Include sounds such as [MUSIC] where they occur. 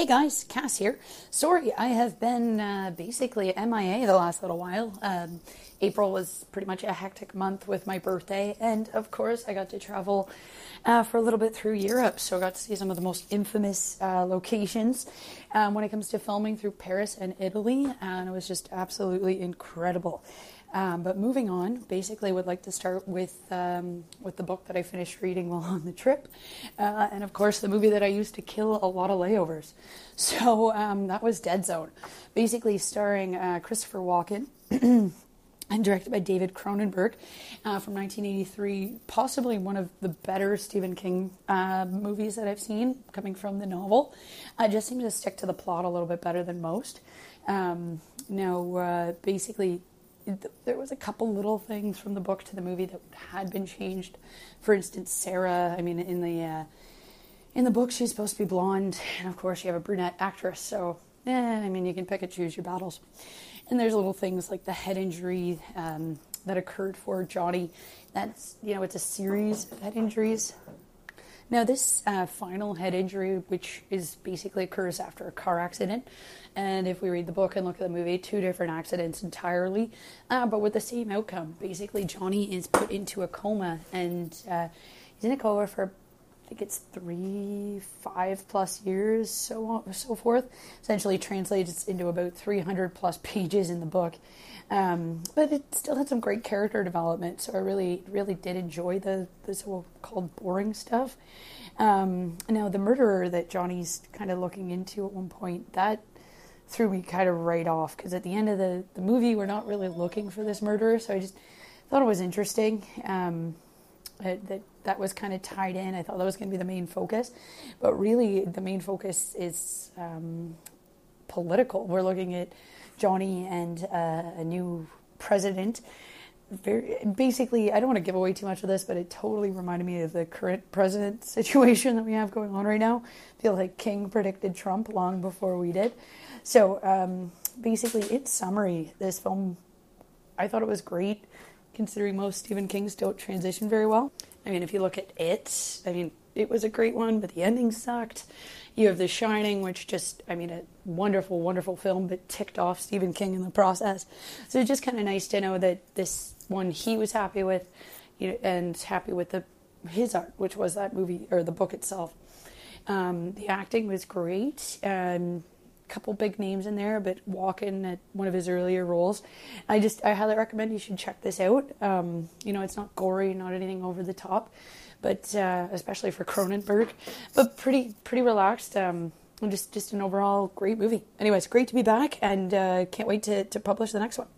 Hey guys, Cass here. Sorry, I have been uh, basically MIA the last little while. Um, April was pretty much a hectic month with my birthday, and of course, I got to travel uh, for a little bit through Europe, so I got to see some of the most infamous uh, locations um, when it comes to filming through Paris and Italy, and it was just absolutely incredible. Um, but moving on, basically, would like to start with um, with the book that I finished reading [LAUGHS] while on the trip, uh, and of course the movie that I used to kill a lot of layovers. [LAUGHS] So um, that was Dead Zone, basically starring uh, Christopher Walken. [CLEARS THROAT] and directed by David Cronenberg uh, from 1983. Possibly one of the better Stephen King uh, movies that I've seen coming from the novel. I just seems to stick to the plot a little bit better than most. Um, now, uh, basically, there was a couple little things from the book to the movie that had been changed. For instance, Sarah. I mean, in the uh, in the book, she's supposed to be blonde, and of course, you have a brunette actress. So, eh, I mean, you can pick and choose your battles. And there's little things like the head injury um, that occurred for Johnny. That's you know, it's a series of head injuries now, this uh, final head injury, which is basically occurs after a car accident, and if we read the book and look at the movie, two different accidents entirely, uh, but with the same outcome. Basically, Johnny is put into a coma, and uh, he's in a coma for think it's three, five plus years, so on, so forth. Essentially translates into about 300 plus [LAUGHS] pages in the book. Um, but it still had some great character development, so I really, really did enjoy the, the so-called boring stuff. Um, now, the murderer that Johnny's kind of looking into at one point, that threw me kind of right off, because at the end of the, the movie, we're not really looking for this murderer, so I just thought it was interesting. Um, that that was kind of tied in. I thought that was going to be the main focus, but really the main focus is um, political. We're looking at Johnny and uh, a new president. Very basically, I don't want to give away too much of this, but it totally reminded me of the current president [LAUGHS] situation that we have going on right now. I feel like King predicted Trump long before we did. So um, basically, in summary, this film, I thought it was great considering most Stephen Kings don't transition very well. I mean, if you look at it, I mean, it was a great one, but the ending sucked. You have The Shining, which just, I mean, a wonderful, wonderful film, but ticked off Stephen King in the process. So it's just kind of nice to know that this one he was happy with, you know, and happy with the his art, which was that movie or the book itself. Um, the acting was great. Um, couple big names in there, but Walken at one of his earlier roles. I just I highly recommend you should check this out. Um, you know, it's not gory, not anything over the top, but uh, especially for Cronenberg, but pretty pretty relaxed. Um, just just an overall great movie. Anyways, great to be back, and uh, can't wait to to publish the next one.